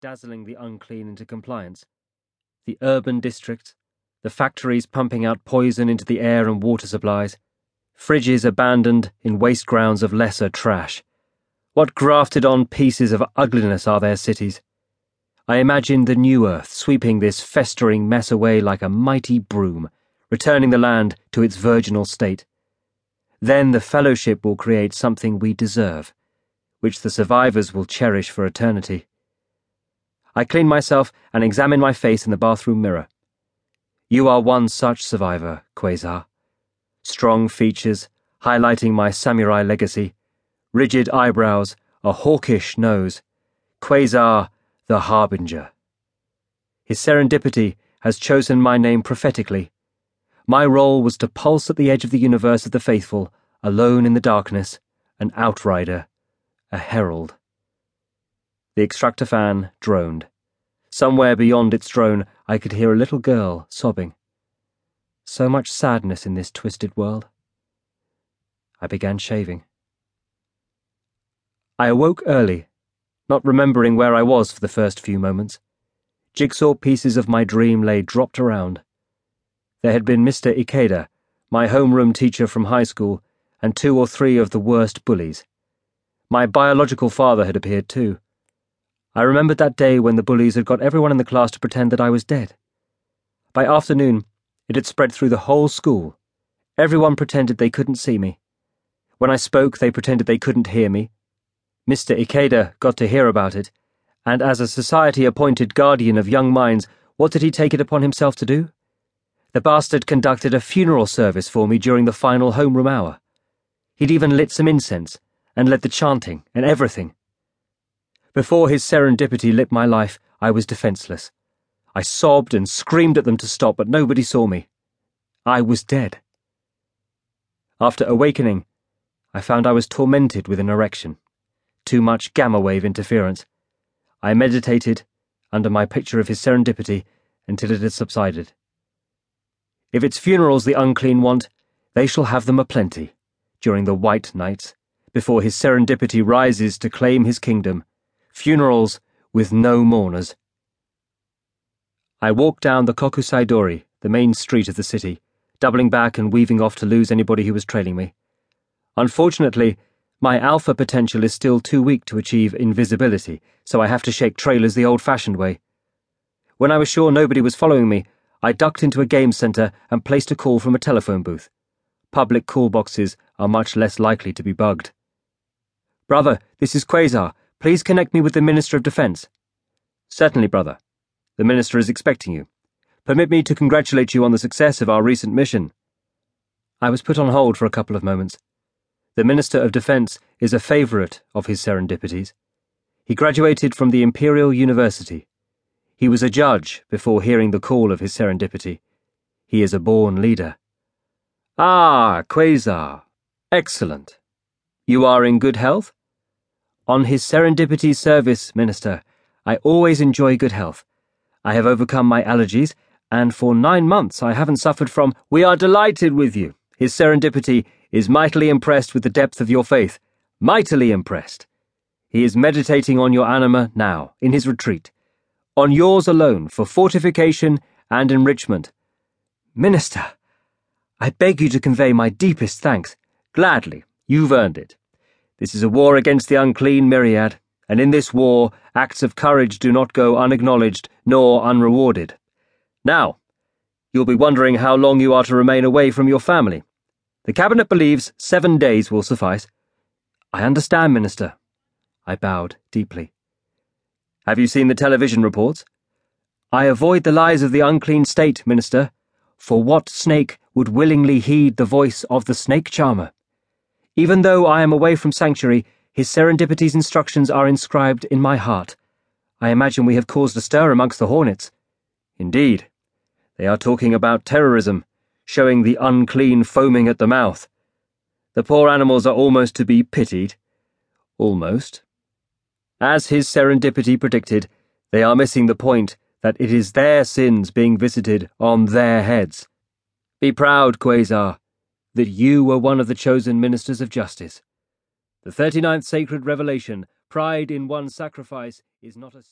dazzling the unclean into compliance. The urban districts, the factories pumping out poison into the air and water supplies, fridges abandoned in waste grounds of lesser trash. What grafted on pieces of ugliness are their cities? I imagine the new earth sweeping this festering mess away like a mighty broom, returning the land to its virginal state. Then the fellowship will create something we deserve, which the survivors will cherish for eternity. I clean myself and examine my face in the bathroom mirror. You are one such survivor, Quasar. Strong features, highlighting my samurai legacy, rigid eyebrows, a hawkish nose. Quasar, the Harbinger. His serendipity has chosen my name prophetically. My role was to pulse at the edge of the universe of the faithful, alone in the darkness, an outrider, a herald. The extractor fan droned. Somewhere beyond its drone, I could hear a little girl sobbing. So much sadness in this twisted world. I began shaving. I awoke early, not remembering where I was for the first few moments. Jigsaw pieces of my dream lay dropped around. There had been Mr. Ikeda, my homeroom teacher from high school, and two or three of the worst bullies. My biological father had appeared too. I remembered that day when the bullies had got everyone in the class to pretend that I was dead. By afternoon, it had spread through the whole school. Everyone pretended they couldn't see me. When I spoke, they pretended they couldn't hear me. Mr. Ikeda got to hear about it, and as a society appointed guardian of young minds, what did he take it upon himself to do? The bastard conducted a funeral service for me during the final homeroom hour. He'd even lit some incense and led the chanting and everything. Before his serendipity lit my life, I was defenseless. I sobbed and screamed at them to stop, but nobody saw me. I was dead. After awakening, I found I was tormented with an erection. Too much gamma wave interference. I meditated under my picture of his serendipity until it had subsided. If it's funerals the unclean want, they shall have them aplenty during the white nights, before his serendipity rises to claim his kingdom funerals with no mourners. I walked down the Kokusaidori, the main street of the city, doubling back and weaving off to lose anybody who was trailing me. Unfortunately, my alpha potential is still too weak to achieve invisibility, so I have to shake trailers the old fashioned way. When I was sure nobody was following me, I ducked into a game center and placed a call from a telephone booth. Public call boxes are much less likely to be bugged. Brother, this is Quasar. Please connect me with the Minister of Defense. Certainly, brother. The Minister is expecting you. Permit me to congratulate you on the success of our recent mission. I was put on hold for a couple of moments. The Minister of Defense is a favourite of his serendipities. He graduated from the Imperial University. He was a judge before hearing the call of his serendipity. He is a born leader. Ah, Quasar. Excellent. You are in good health? On his serendipity service, Minister, I always enjoy good health. I have overcome my allergies, and for nine months I haven't suffered from. We are delighted with you. His serendipity is mightily impressed with the depth of your faith. Mightily impressed. He is meditating on your anima now, in his retreat. On yours alone, for fortification and enrichment. Minister, I beg you to convey my deepest thanks. Gladly, you've earned it. This is a war against the unclean myriad, and in this war, acts of courage do not go unacknowledged nor unrewarded. Now, you'll be wondering how long you are to remain away from your family. The Cabinet believes seven days will suffice. I understand, Minister. I bowed deeply. Have you seen the television reports? I avoid the lies of the unclean state, Minister. For what snake would willingly heed the voice of the snake charmer? Even though I am away from Sanctuary, his serendipity's instructions are inscribed in my heart. I imagine we have caused a stir amongst the hornets. Indeed. They are talking about terrorism, showing the unclean foaming at the mouth. The poor animals are almost to be pitied. Almost. As his serendipity predicted, they are missing the point that it is their sins being visited on their heads. Be proud, Quasar that you were one of the chosen ministers of justice. The 39th sacred revelation, pride in one sacrifice, is not a sin.